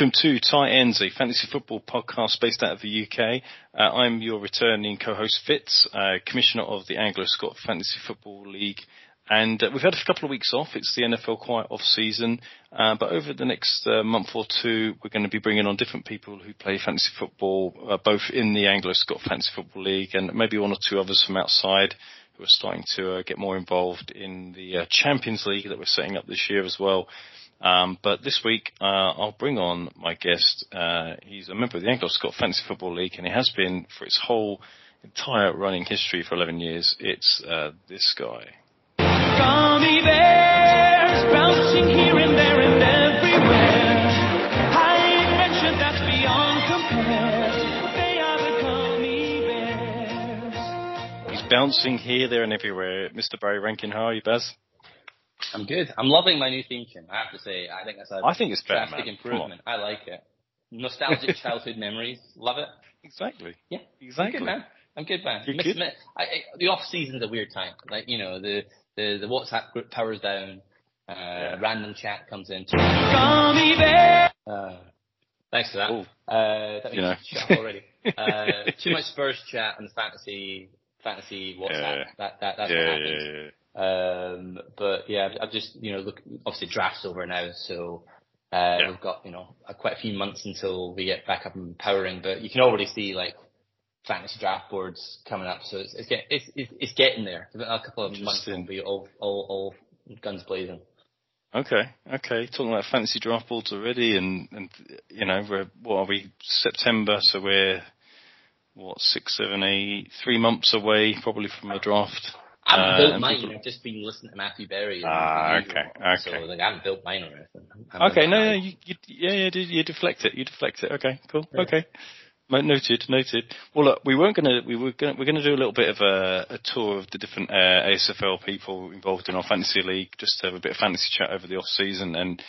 Welcome to Tight Ends, a fantasy football podcast based out of the UK. Uh, I'm your returning co-host Fitz, uh, commissioner of the Anglo-Scott Fantasy Football League. And uh, we've had a couple of weeks off. It's the NFL quiet off season. Uh, but over the next uh, month or two, we're going to be bringing on different people who play fantasy football, uh, both in the Anglo-Scott Fantasy Football League and maybe one or two others from outside who are starting to get more involved in the Champions League that we're setting up this year as well. Um, but this week, uh, I'll bring on my guest. Uh, he's a member of the Anglo-Scott Fantasy Football League, and he has been for its whole entire running history for 11 years. It's uh, this guy. Gummy bears bouncing here and there and everywhere. High adventure that's beyond compare. They are the gummy bears. He's bouncing here, there, and everywhere. Mr. Barry Rankin, how are you, Baz? I'm good. I'm loving my new theme tune. I have to say, I think that's a I think it's drastic improvement. I like it. Nostalgic childhood memories. Love it. Exactly. Yeah. Exactly. I'm good, man. I'm good, man. You're good? I, I, the off season's a weird time. Like you know, the the, the WhatsApp group powers down. Uh, yeah. Random chat comes in. Uh, thanks for that. Ooh. Uh, that you know. already. uh, too much Spurs chat and fantasy fantasy WhatsApp. Yeah. That that that's yeah, what happens. Um, but yeah, I've just, you know, look, obviously draft's over now, so, uh, yeah. we've got, you know, quite a few months until we get back up and powering, but you can already see like fantasy draft boards coming up, so it's, it's, get, it's, it's, it's getting there. A couple of months will be all, all, all guns blazing. Okay, okay. Talking about fantasy draft boards already, and and you know, we're what are we September, so we're what six, seven, eight, three months away probably from a draft. I haven't uh, built mine. People... I've just been listening to Matthew Berry. Ah, okay, okay. So like, I haven't built mine or anything. okay, no, no, you, you, yeah, yeah, you deflect it. You deflect it. Okay, cool. Yeah. Okay. Noted, noted. Well, look, we weren't gonna, we were gonna, we're gonna do a little bit of a, a tour of the different uh, ASFL people involved in our fantasy league, just to have a bit of fantasy chat over the off season. And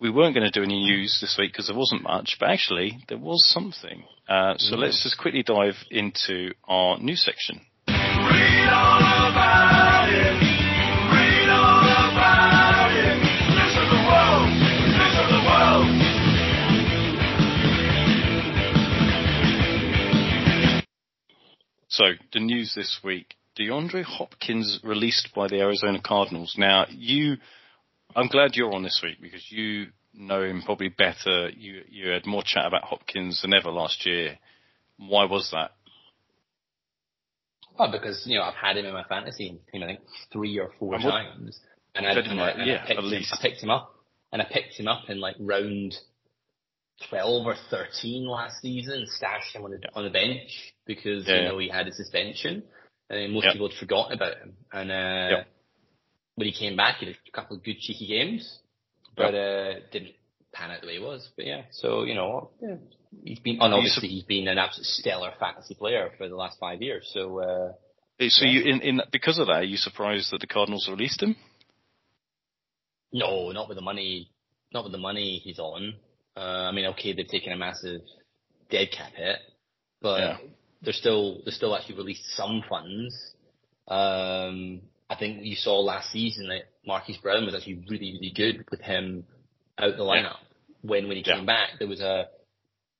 we weren't going to do any news this week because there wasn't much, but actually there was something. Uh, so mm. let's just quickly dive into our news section. So, the news this week. DeAndre Hopkins released by the Arizona Cardinals. Now, you, I'm glad you're on this week because you know him probably better. You, you had more chat about Hopkins than ever last year. Why was that? Oh, because you know I've had him in my fantasy team. I think three or four and times, and, I, and, I, and yeah, I, picked him, I picked him up, and I picked him up in like round 12 or 13 last season, stashed him on the, on the bench because, yeah. you know, he had a suspension and most yep. people had forgotten about him. And, uh, yep. when he came back, he had a couple of good cheeky games, but, yep. uh, didn't pan out the way he was. But yeah, so, you know, yeah, he's been, and obviously he's been an absolute stellar fantasy player for the last five years. So, uh, so yeah. you, in, in, because of that, are you surprised that the Cardinals released him? No, not with the money, not with the money he's on. Uh, I mean, okay, they've taken a massive dead cap hit, but yeah. they're still they're still actually released some funds. Um, I think you saw last season that Marquise Brown was actually really really good with him out the lineup. Yeah. When when he came yeah. back, there was a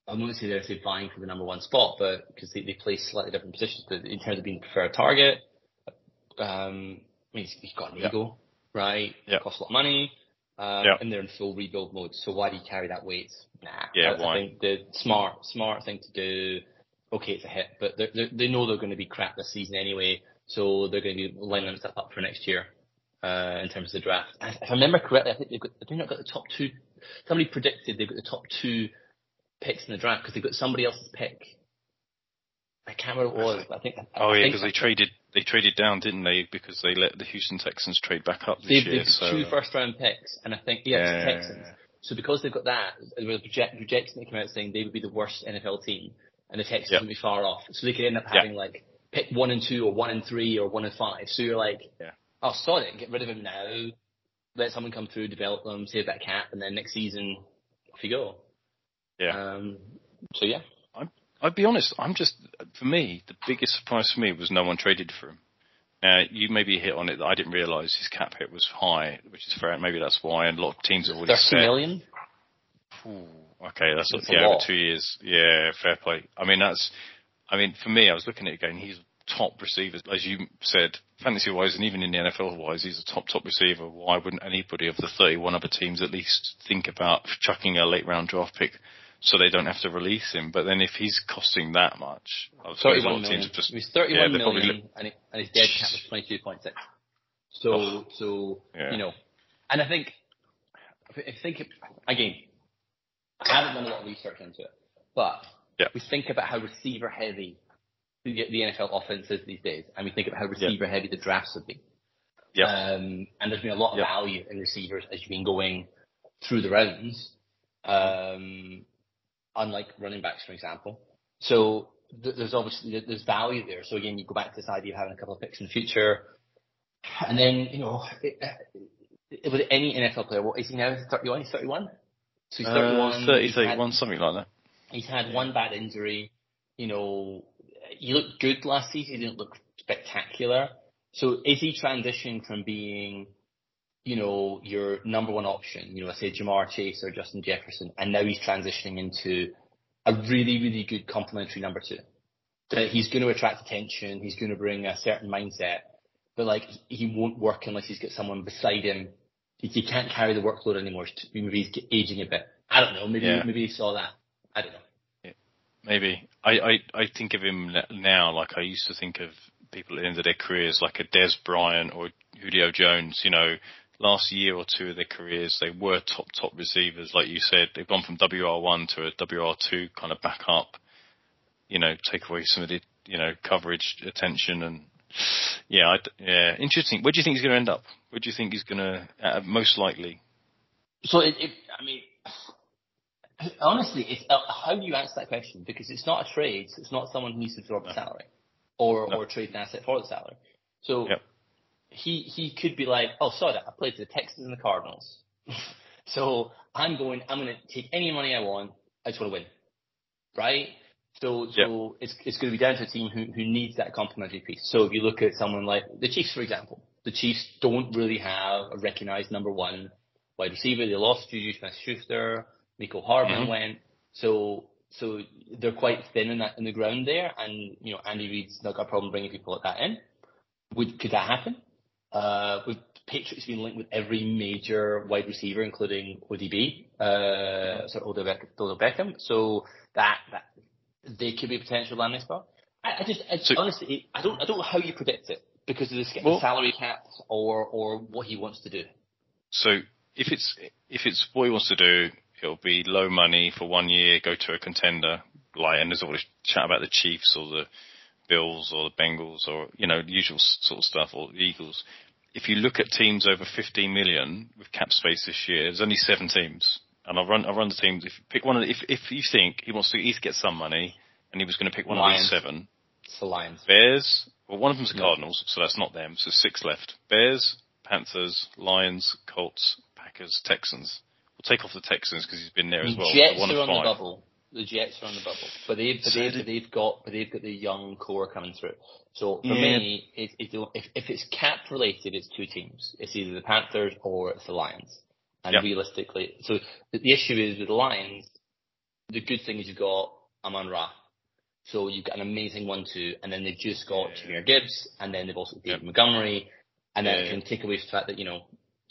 I wouldn't say they're say vying for the number one spot, but because they, they play slightly different positions, but in terms of being preferred target, um, I mean, he's, he's got an ego, right? Yeah. Costs a lot of money um, yep. and they're in full rebuild mode. So why do you carry that weight? Nah. Yeah, I, why? I think the smart, smart thing to do. Okay, it's a hit, but they're, they're, they know they're going to be crap this season anyway, so they're going to be lining stuff up for next year. Uh, in terms of the draft, if I remember correctly, I think they've got, they've not got the top two. Somebody predicted they've got the top two picks in the draft because they've got somebody else's pick. I can't remember what it was. I think. Oh I yeah, because they traded they traded down, didn't they? Because they let the Houston Texans trade back up this they've, year. They've so. two first round picks, and I think yeah, yeah. Texans. So because they've got that, there was a project, projection that came out saying they would be the worst NFL team, and the Texans yep. would be far off. So they could end up having like pick one and two, or one and three, or one and five. So you're like, yeah. oh, sod it, get rid of him now. Let someone come through, develop them, save that cap, and then next season, off you go. Yeah. Um, so yeah. I'd be honest. I'm just for me the biggest surprise for me was no one traded for him. Uh, you maybe hit on it that I didn't realise his cap hit was high, which is fair. Maybe that's why. And a lot of teams have already thirty set. million. Ooh, okay, that's, that's yeah, over two years. Yeah, fair play. I mean, that's, I mean, for me, I was looking at it again. He's top receiver, as you said, fantasy wise, and even in the NFL wise, he's a top top receiver. Why wouldn't anybody of the 31 other teams at least think about chucking a late round draft pick so they don't have to release him? But then if he's costing that much, I was 31 million. Just, he's 31 yeah, million, and, and his dead cap was 22.6. So, oh. so yeah. you know, and I think, I think again, I haven't done a lot of research into it, but yeah. we think about how receiver heavy the, the NFL offense is these days, and we think about how receiver yeah. heavy the drafts have been. Yeah. Um, and there's been a lot of value in receivers as you've been going through the rounds, um, unlike running backs, for example. So th- there's obviously there's value there. So again, you go back to this idea of having a couple of picks in the future, and then you know, it, it, with any NFL player, what is he now? 31? He's 31. So he's 31. Uh, 30, 31, had, something like that. He's had one bad injury. You know, he looked good last season. He didn't look spectacular. So is he transitioning from being, you know, your number one option, you know, I say Ja'Marr Chase or Justin Jefferson, and now he's transitioning into a really, really good complementary number two? That he's going to attract attention. He's going to bring a certain mindset, but like he won't work unless he's got someone beside him. He, he can't carry the workload anymore. Maybe he's aging a bit. I don't know. Maybe yeah. maybe he saw that. I don't know. Maybe I, I I think of him now like I used to think of people at the end of their careers like a Dez Bryant or Julio Jones. You know, last year or two of their careers they were top top receivers, like you said. They've gone from WR one to a WR two kind of back up. You know, take away some of the you know coverage attention and yeah, I, yeah, interesting. Where do you think he's going to end up? Where do you think he's going to uh, most likely? So it, it, I mean, honestly, it's, uh, how do you answer that question? Because it's not a trade. So it's not someone who needs to drop no. a salary or, no. or trade an asset for the salary. So yep. he, he could be like, oh, sorry, I played for the Texans and the Cardinals. so I'm going, I'm going to take any money I want. I just want to win. Right? So, so yep. it's, it's going to be down to a team who, who needs that complementary piece. So if you look at someone like the Chiefs, for example, the Chiefs don't really have a recognized number one wide receiver. They lost Juju Smith-Schuster. Mecole Hardman mm-hmm. went. So so they're quite thin in that in the ground there, and you know Andy Reid's not got a problem bringing people like that in. Would could that happen? Uh, with Patriots being linked with every major wide receiver, including ODB, uh, so Odell Beckham. So that that they could be a potential landing spot. I, I just I, so, honestly I don't I don't know how you predict it because of the well, salary caps or or what he wants to do. So if it's if it's what he wants to do, it'll be low money for one year, go to a contender. Like, and there's always chat about the Chiefs or the Bills or the Bengals or, you know, the usual sort of stuff or the Eagles. If you look at teams over 15 million with cap space this year, there's only seven teams. And I'll run, I'll run the teams. If you pick one of the, if, if you think he wants to at least get some money and he was going to pick one Lions. of these seven. It's the Lions. Bears. Well, one of them's the Cardinals, so that's not them. So six left. Bears, Panthers, Lions, Colts, Packers, Texans. Take off the Texans because he's been there as well. Jets are on five. the bubble. The Jets are on the bubble, but they've but, they've, but they've got but they've got the young core coming through. So for yeah. me, it, it, if if it's cap related, it's two teams. It's either the Panthers or it's the Lions. And yep. realistically, so the, the issue is with the Lions. The good thing is you've got Amon Ra. So you've got an amazing one-two, and then they've just got yeah. Gibbs, and then they've also got David yep. Montgomery, and then yeah. can take away the fact that you know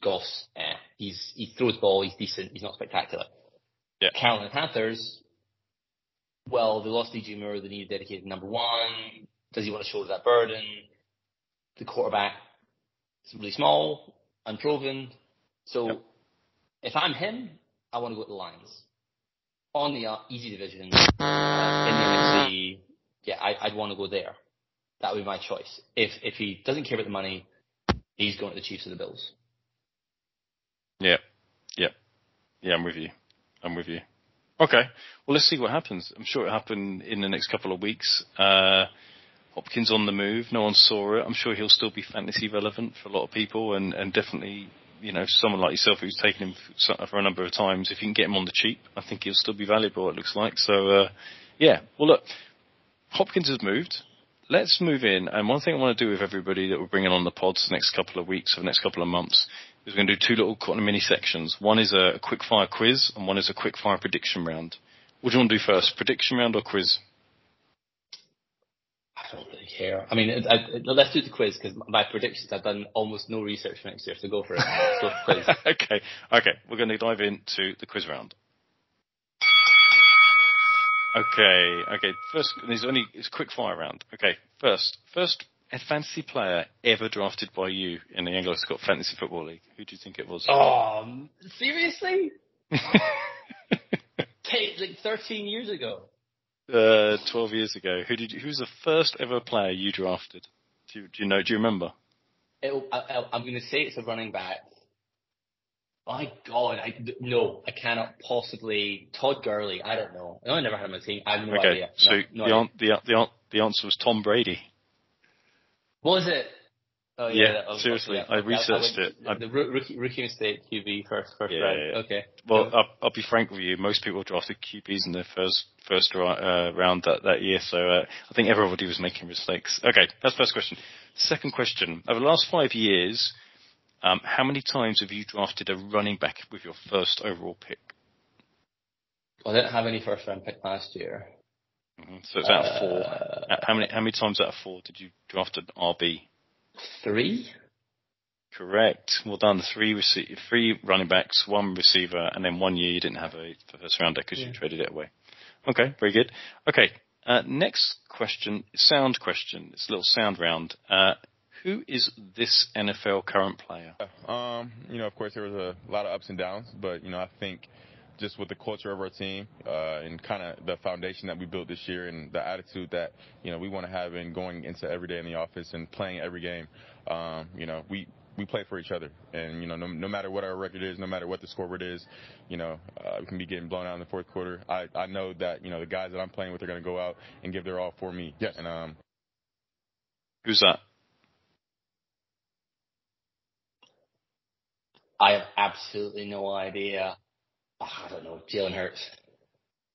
Goff, eh, he's he throws the ball, he's decent, he's not spectacular. Yeah. Carolina Panthers, well, they lost DJ Moore, they need a dedicated number one. Does he want to shoulder that burden? The quarterback is really small, unproven. So yep. if I'm him, I want to go to the Lions. On the uh, easy division, uh, in the NFC, yeah, I, would want to go there. That would be my choice. If if he doesn't care about the money, he's going to the Chiefs or the Bills. Yeah, yeah, yeah. I'm with you. I'm with you. Okay. Well, let's see what happens. I'm sure it'll happen in the next couple of weeks. Uh, Hopkins on the move. No one saw it. I'm sure he'll still be fantasy relevant for a lot of people, and, and definitely, you know, someone like yourself who's taken him for a number of times. If you can get him on the cheap, I think he'll still be valuable. It looks like. So, uh, yeah. Well, look, Hopkins has moved. Let's move in. And one thing I want to do with everybody that we're bringing on the pods the next couple of weeks or the next couple of months is we're going to do two little kind of mini sections. One is a quick fire quiz, and one is a quick fire prediction round. What do you want to do first, prediction round or quiz? I don't really care. I mean, I, I, let's do the quiz because my predictions. I've done almost no research for next year, so go for it. go for quiz. okay, okay. We're going to dive into the quiz round. Okay, okay. First, there's only it's quick fire round. Okay, first, first a fantasy player ever drafted by you in the Anglo Scott Fantasy Football League. Who do you think it was? Oh, seriously? like 13 years ago. Uh, 12 years ago. Who did? You, who was the first ever player you drafted? Do you, do you know? Do you remember? I, am going to say it's a running back. My God, I no, I cannot possibly. Todd Gurley, I don't know. I never had him on my team. I have no okay, idea. So no, the, an, the the the answer was Tom Brady. What was it? Oh, yeah, yeah seriously. I researched I, I it. The rookie, rookie mistake QB first first yeah, round. Yeah, okay. Well, I'll, I'll, be frank with you. Most people drafted QBs in their first first uh, round that that year, so uh, I think everybody was making mistakes. Okay, that's the first question. Second question: Over the last five years, um, how many times have you drafted a running back with your first overall pick? I didn't have any first round pick last year. Mm-hmm. So it's out of four. Uh, how many how many times out of four did you draft an RB? Three. Correct. Well done. Three rece- three running backs, one receiver, and then one year you didn't have a first rounder because yeah. you traded it away. Okay, very good. Okay, uh, next question, sound question. It's a little sound round. Uh, who is this NFL current player? Um, you know, of course, there was a lot of ups and downs, but you know, I think just with the culture of our team uh, and kind of the foundation that we built this year and the attitude that you know we want to have in going into every day in the office and playing every game. Um, you know, we we play for each other, and you know, no, no matter what our record is, no matter what the scoreboard is, you know, uh, we can be getting blown out in the fourth quarter. I I know that you know the guys that I'm playing with are going to go out and give their all for me. Yes. And um, who's that? I have absolutely no idea. Oh, I don't know. Jalen Hurts.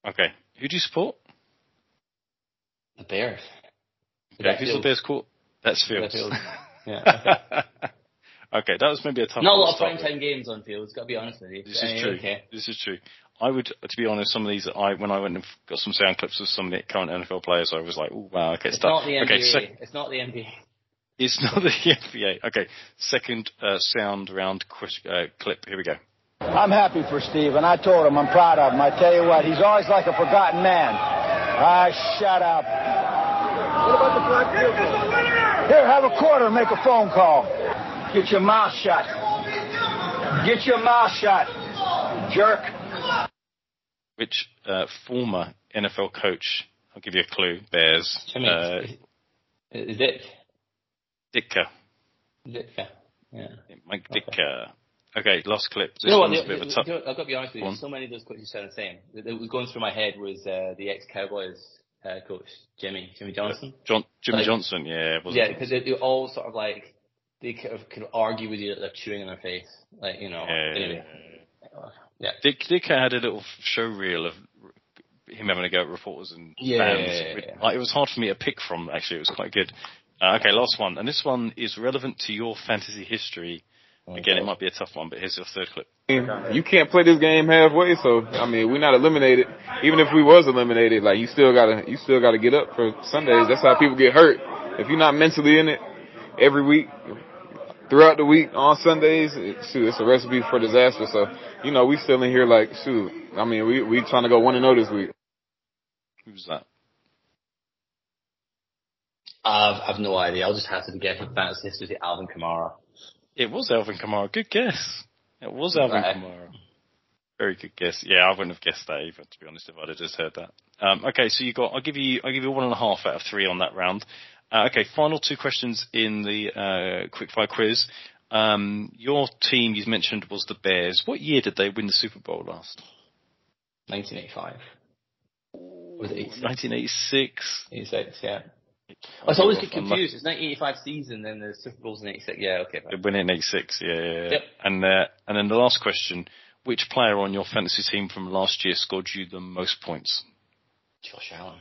Okay. Who do you support? The Bears. Okay, who's the Bears court? That's Fields. yeah. Okay. okay, that was maybe a tough. Not a lot of prime time games on Fields. Got to be honest with you. This is true. Okay. This is true. I would, to be honest, some of these I when I went and got some sound clips of some of the current NFL players, I was like, oh wow, okay, it's stuff. Not the NBA. Okay, it's not the NBA. It's not the NBA. Okay, second uh, sound round uh, clip. Here we go. I'm happy for Steve, and I told him I'm proud of him. I tell you what, he's always like a forgotten man. Ah, shut up. What about the black Here, have a quarter and make a phone call. Get your mouth shut. Get your mouth shut, jerk. Which uh, former NFL coach, I'll give you a clue, Bears. Jimmy, uh, is it? Ditka. Ditka, yeah. Mike Ditka. Okay, last clip. This you know what, the, the, tough... I've got to be honest with you. So many of those coaches sound the same. That was going through my head was uh, the ex-Cowboys uh, coach, Jimmy, Jimmy Johnson. John, Jimmy like, Johnson, yeah. Yeah, because they, they all sort of like they kind of, of argue with you that they're chewing in their face, like you know. Yeah. Anyway. Yeah. Dick, Dick had a little show reel of him having a go at reporters and yeah, fans. Yeah, yeah, like, it was hard for me to pick from. Actually, it was quite good. Uh, okay, last one, and this one is relevant to your fantasy history Oh, Again, it might be a tough one, but here's your third clip. You can't play this game halfway, so I mean, we're not eliminated. Even if we was eliminated, like you still gotta, you still gotta get up for Sundays. That's how people get hurt. If you're not mentally in it every week, throughout the week on Sundays, it, shoot, it's a recipe for disaster. So, you know, we still in here like, shoot, I mean, we we trying to go one and zero oh this week. Who's that? I've I've no idea. I'll just have to get from fantasy history. Alvin Kamara. It was Alvin Kamara. Good guess. It was Alvin right. Kamara. Very good guess. Yeah, I wouldn't have guessed that either, to be honest, if I'd have just heard that. Um, okay, so you got. I'll give you. I'll give you one and a half out of three on that round. Uh, okay, final two questions in the uh, quickfire quiz. Um, your team you mentioned was the Bears. What year did they win the Super Bowl last? 1985. Was it 1986? 86, yeah. I always get confused. It's 1985 season, then the Super Bowl's in 86. Yeah, okay. They win it in 86. Yeah, yeah, yeah. Yep. And uh, and then the last question: Which player on your fantasy team from last year scored you the most points? Josh Allen.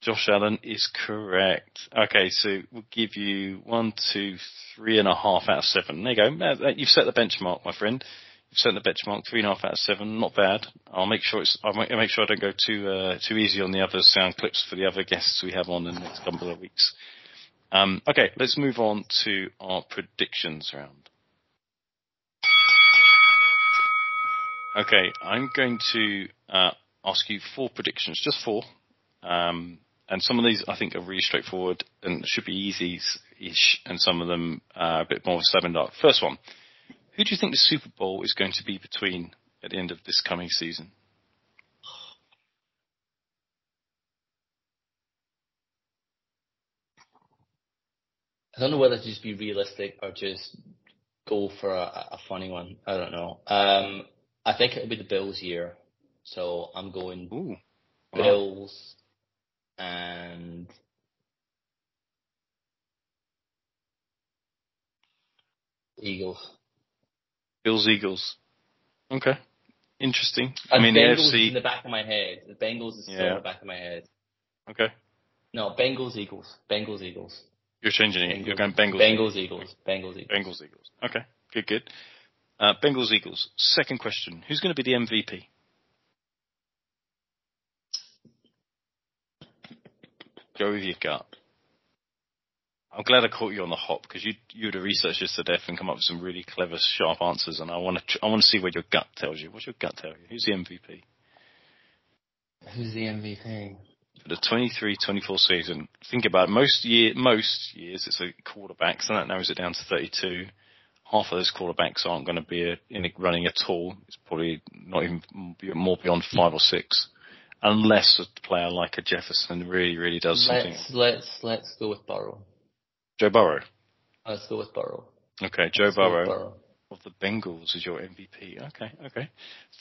Josh Allen is correct. Okay, so we'll give you one, two, three and a half out of seven. There you go. You've set the benchmark, my friend. Set the benchmark. Three and a half out of seven. Not bad. I'll make sure it's. I'll make sure I don't go too uh, too easy on the other sound clips for the other guests we have on in the next couple of weeks. Um, okay, let's move on to our predictions round. Okay, I'm going to uh, ask you four predictions, just four. Um, and some of these I think are really straightforward and should be easy-ish, and some of them are a bit more and dark. First one, who do you think the Super Bowl is going to be between at the end of this coming season? I don't know whether to just be realistic or just go for a, a funny one. I don't know. Um, I think it'll be the Bills year, so I'm going Ooh, Bills and Eagles. Bills Eagles. Okay, interesting. I And mean, the Bengals AFC. is in the back of my head. The Bengals is still Yeah. in the back of my head. Okay, No, Bengals Eagles. Bengals Eagles. you're changing it. You're going Bengals. Bengals Eagles. Bengals Eagles. Bengals Eagles. Okay, good, good. Uh, Bengals Eagles. Second question: Who's going to be the MVP? Go with your gut. I'm glad I caught you on the hop because you you would have researched this to death and come up with some really clever, sharp answers, and I want to I want to see what your gut tells you. What's your gut tell you? Who's the MVP Who's the MVP? for the 23-24 season? Think about it. most year most years it's a quarterback, so that narrows it down to 32. Half of those quarterbacks aren't going to be in a running at all. It's probably not even more beyond five or six, unless a player like a Jefferson really really does something. Let's let's let's go with Burrow. Joe Burrow. Uh, Let's go with Burrow. Okay, Joe Let's go with Burrow. Burrow. of the Bengals is your MVP. Okay, okay.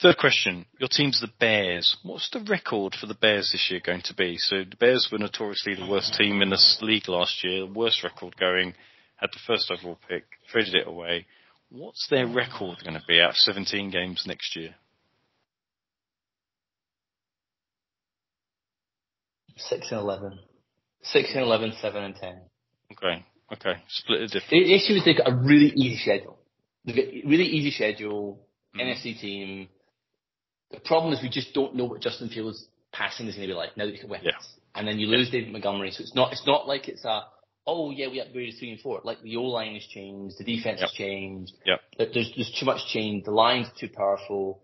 Third question. Your team's the Bears. What's the record for the Bears this year going to be? So the Bears were notoriously the worst team in this league last year, worst record going, had the first overall pick, traded it away. What's their record going to be out of 17 games next year? Six and eleven. Six and eleven, seven and ten. Okay, okay. Split the difference. The issue is they've got a really easy schedule. They've got a really easy schedule, Mhm. NFC team. The problem is we just don't know what Justin Fields' passing is going to be like now that we can weapons. Yeah. And then you lose David Montgomery, so it's not it's not like it's a oh yeah we upgraded three and four. Like the O line has changed, the defense has changed. Yep. There's there's too much change. The line's too powerful.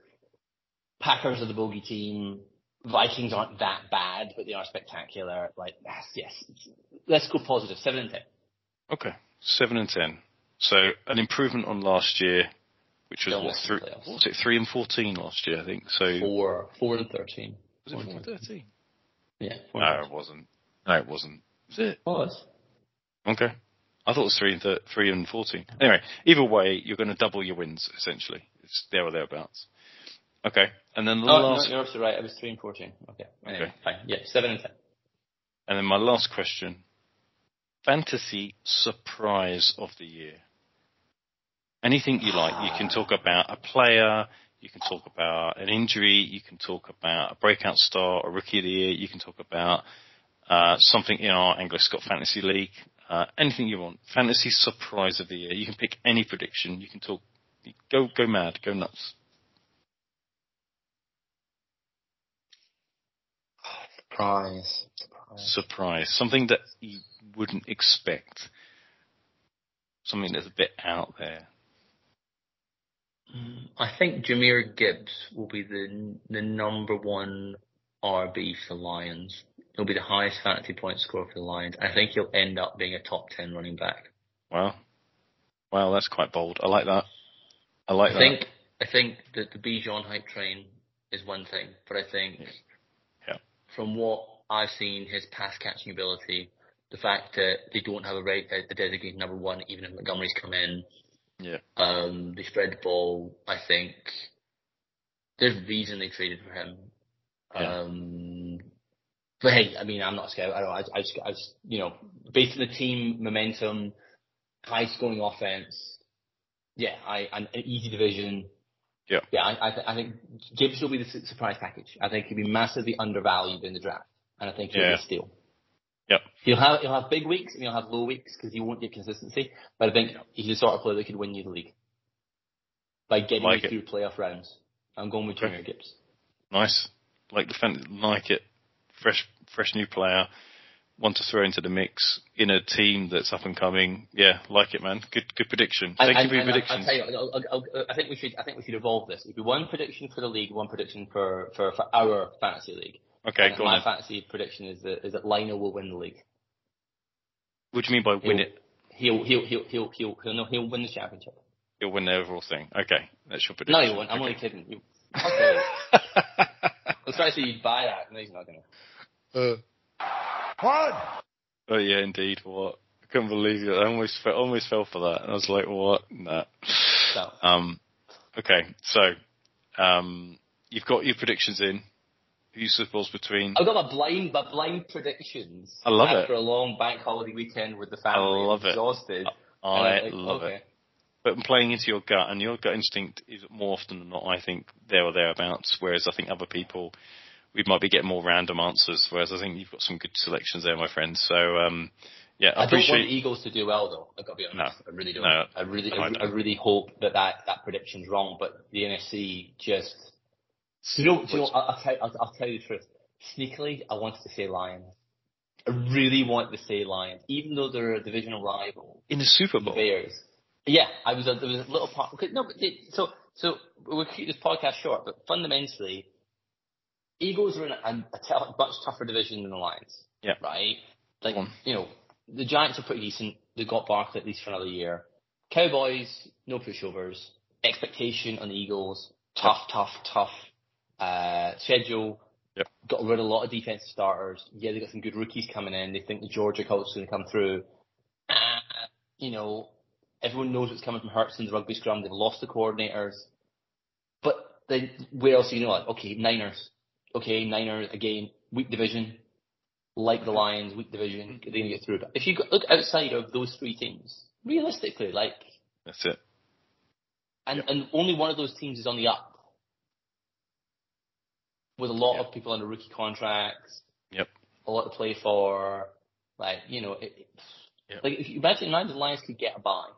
Packers are the bogey team. Vikings aren't that bad, but they are spectacular. Like yes, yes. Let's go positive. Seven and ten. Okay, seven and ten. So an improvement on last year, which was what three? What was it? Three and fourteen last year, I think. So Four, four and thirteen. was it four and thirteen? Yeah, four No, it wasn't. No, it wasn't. Was it? Was. Okay. I thought it was three and thir- three and fourteen. Anyway, either way, you're going to double your wins essentially. It's there or thereabouts. Okay, and then the Oh, no, you're absolutely right. I was three and fourteen. Okay. Anyway, Okay. fine. Yeah, seven and ten. and then my last question: fantasy surprise of the year. Anything you like. You can talk about a player. You can talk about an injury. You can talk about a breakout star, a rookie of the year. You can talk about uh, something in our Anglo Scott Fantasy League. Uh, anything you want. Fantasy surprise of the year. You can pick any prediction. You can talk. Go go mad. Go nuts. Surprise. Surprise. Surprise. Something that you wouldn't expect. Something that's a bit out there. Mm, I think Jahmyr Gibbs will be the the number one RB for the Lions. He'll be the highest fantasy point scorer for the Lions. I think he'll end up being a top ten running back. Wow. Wow, that's quite bold. I like that. I like I that. think I think that the Bijan hype train is one thing, but I think Yeah. From what I've seen, his pass catching ability, the fact that they don't have a, rate, a designated number one, even if Montgomery's come in, Yeah. um, they spread the ball. I think there's reason they traded for him. Yeah. Um, but hey, I mean, I'm not scared. I don't. know, I, I just, I just, you know, based on the team momentum, high scoring offense. Yeah, I, an easy division. Yeah. Yeah, I, I, th- I think Gibbs will be the su- surprise package. I think he'll be massively undervalued in the draft, and I think he'll Yeah. be a steal. Yep. He'll have he'll have big weeks and he'll have low weeks because he won't get consistency. But I think he's the sort of player that could win you the league by getting Like you it. through playoff rounds. I'm going with. Junior Gibbs. Nice. Like the fan, like it. Fresh, fresh new player. One to throw into the mix in a team that's up and coming. Yeah, like it, man. Good, good prediction. Thank And- you for your and- and. I'll tell you, I'll, I'll, I'll, I think we should I think we should evolve this. It'd be one prediction for the league, one prediction for, for, for our fantasy league. okay, And go my on. Then. fantasy prediction is that is that Lionel will win the league. What do you mean by win He'll- it? He'll he'll he'll he'll he'll he'll, no, he'll win the championship. You'll win the overall thing. Okay, that's your prediction. No, prediction. he won't. I'm Okay. only kidding. You, okay. I was trying to say you'd buy that. No, he's not gonna. Uh, What? Oh yeah, indeed. What? I couldn't believe it. I almost fell, almost fell for that. And I was like, what? Nah. So Um, okay, so um, you've got your predictions in. Who Bowls between? I've got my blind my blind predictions. I love it. after a long bank holiday weekend with the family. I love it. exhausted. I like, love okay. it. But I'm playing into your gut, and your gut instinct is more often than not, I think, there or thereabouts. Whereas I think other people, we might be getting more random answers. Whereas I think you've got some good selections there, my friend. So um, yeah, I, I don't want appreciate. the Eagles to do well though. I've got to be honest. I really don't. No. I really, No, I, I don't. I really hope that, that that prediction's wrong. But the NFC just. Do you know? Do you know I'll, I'll, tell, I'll, I'll tell you the truth. Sneakily, I wanted to say Lions. I really want to say Lions, even though they're a divisional rival. in the Super The Bowl. Bears. Yeah, I was a, there was a little part. Okay, no, but they, so so we'll keep this podcast short. But fundamentally, Eagles are in a, a t- much tougher division than the Lions. Yeah. Right. Like you know, the Giants are pretty decent. They got Barkley at least for another year. Cowboys, no pushovers. Expectation on the Eagles. Tough, tough, tough. Uh, schedule. Yep. Got rid of a lot of defensive starters. Yeah, they got some good rookies coming in. They think the Georgia culture's going to come through. Uh, you know, everyone knows what's coming from Hurts rugby scrum. They've lost the coordinators. But then where else do you know? Like, okay, Niners. Okay, Niners again, weak division. Like the Lions, weak division. Mm-hmm. They're going to get through. But if you look outside of those three teams, realistically, like, That's it. and, Yep. and only one of those teams is on the up. With a lot Yeah. of people under rookie contracts. Yep. A lot to play for. Like, you know, it, Yep. like if you imagine now the Lions could get a bye.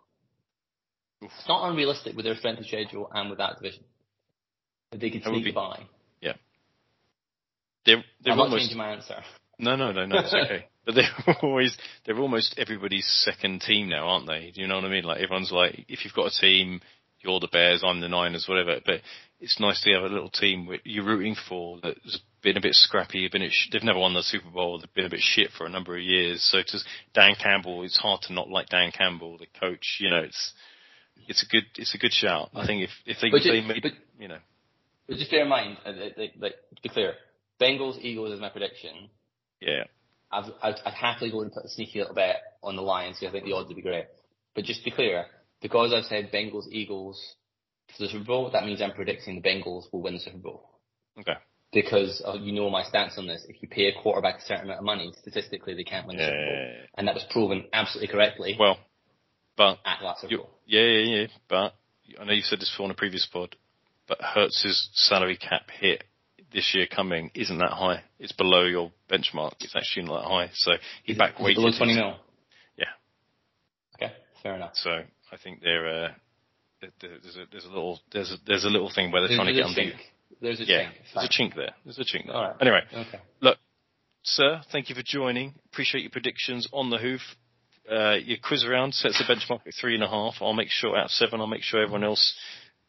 Oof. It's not unrealistic with their strength of schedule and with that division. That they could That sneak be- a bye. They're they're I'm not almost changing my answer. no no no no it's okay. But they're always they're almost everybody's second team now, aren't they? Do you know what I mean? Like everyone's like, if you've got a team, you're the Bears, I'm the Niners, whatever. But it's nice to have a little team you're rooting for that's been a bit scrappy, been sh- they've never won the Super Bowl, they've been a bit shit for a number of years. So to Dan Campbell, it's hard to not like Dan Campbell, the coach. You know, it's it's a good it's a good shout. I think if if they But ju- they made but- you know But just bear in mind, uh, like, like, to be clear, Bengals, Eagles is my prediction. yeah I've, I'd, I'd happily go and put a sneaky little bet on the Lions because I think the odds would be great. But just to be clear, because I've said Bengals, Eagles for the Super Bowl, that means I'm predicting the Bengals will win the Super Bowl. okay Because uh, you know my stance on this. If you pay a quarterback a certain amount of money, statistically they can't win the Super Bowl. yeah. And that was proven absolutely correctly Well, but at last Super Bowl. yeah, yeah, yeah. But I know you said this before on a previous pod, but Hurts's salary cap hit this year coming isn't that high. It's below your benchmark. It's actually not that high. So he Is back weighted. below 20 mil? Yeah. Okay, fair enough. So I think they're uh, there's a there's a little there's a, there's a little thing where they're There's, trying to get chink. There's a Yeah, chink. there's a chink there. There's a chink there. All right. Anyway, Okay. Look, sir, thank you for joining. Appreciate your predictions on the hoof. Uh, your quiz round sets the benchmark at three and a half. I'll make sure out of seven. I'll make sure everyone else.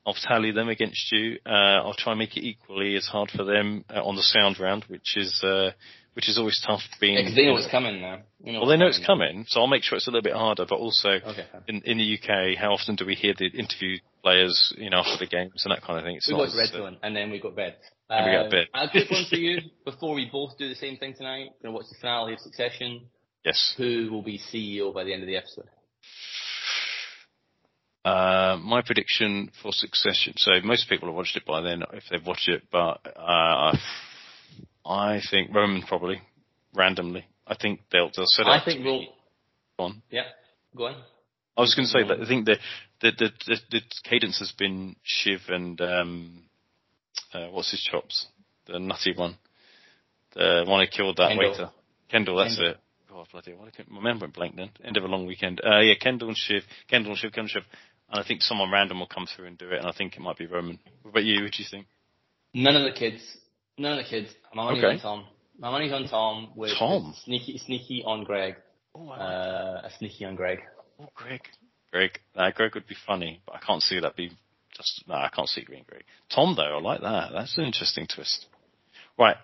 I'll tally them against you. Uh, I'll try and make it equally as hard for them uh, on the sound round, which is uh, which is always tough. Being Yeah, 'cause they know what's coming now. You well, they know it's now. coming, so I'll make sure it's a little bit harder. But also, Okay. in in the UK, how often do we hear the interview players, you know, after the games and that kind of thing? It's We not got red uh, and then we got bed. And we got Uh, bed. A quick one for you before we both do the same thing tonight. Gonna watch the finale of Succession. yes. Who will be CEO by the end of the episode? Uh, my prediction for Succession. So most people have watched it by then, if they've watched it. But uh, I think Roman probably randomly. I think they'll they'll set I up think we'll. be on. Yeah, go on. I was going to say that I think the the, the the the cadence has been Shiv and um, uh, what's his chops, the nutty one, the one who killed that Kendall. waiter, Kendall. That's Kendall. it. God, bloody! Why can't remember blank then? End of a long weekend. Uh, yeah, Kendall and Shiv, Kendall and Shiv, Kendall and Shiv, and I think someone random will come through and do it. And I think it might be Roman. What about you? What do you think? None of the kids. None of the kids. My money's okay. on Tom. My money's on Tom with Tom. sneaky, sneaky on Greg. Oh, uh, a sneaky on Greg. Oh, Greg. Greg. Uh, Greg would be funny, but I can't see that be just. No, I can't see Green Greg. Tom though, I like that. That's an interesting twist. Right,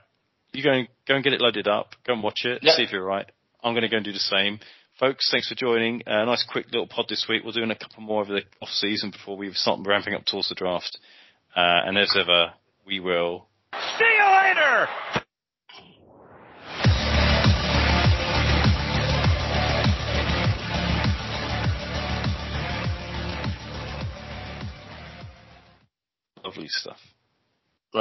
you go and go and get it loaded up. Go and watch it. Yep. See if you're right. I'm going to go and do the same. Folks, thanks for joining. A uh, nice quick little pod this week. We're doing a couple more over the off season before we start ramping up towards the draft. Uh, and as ever, we will. See you later! Lovely stuff.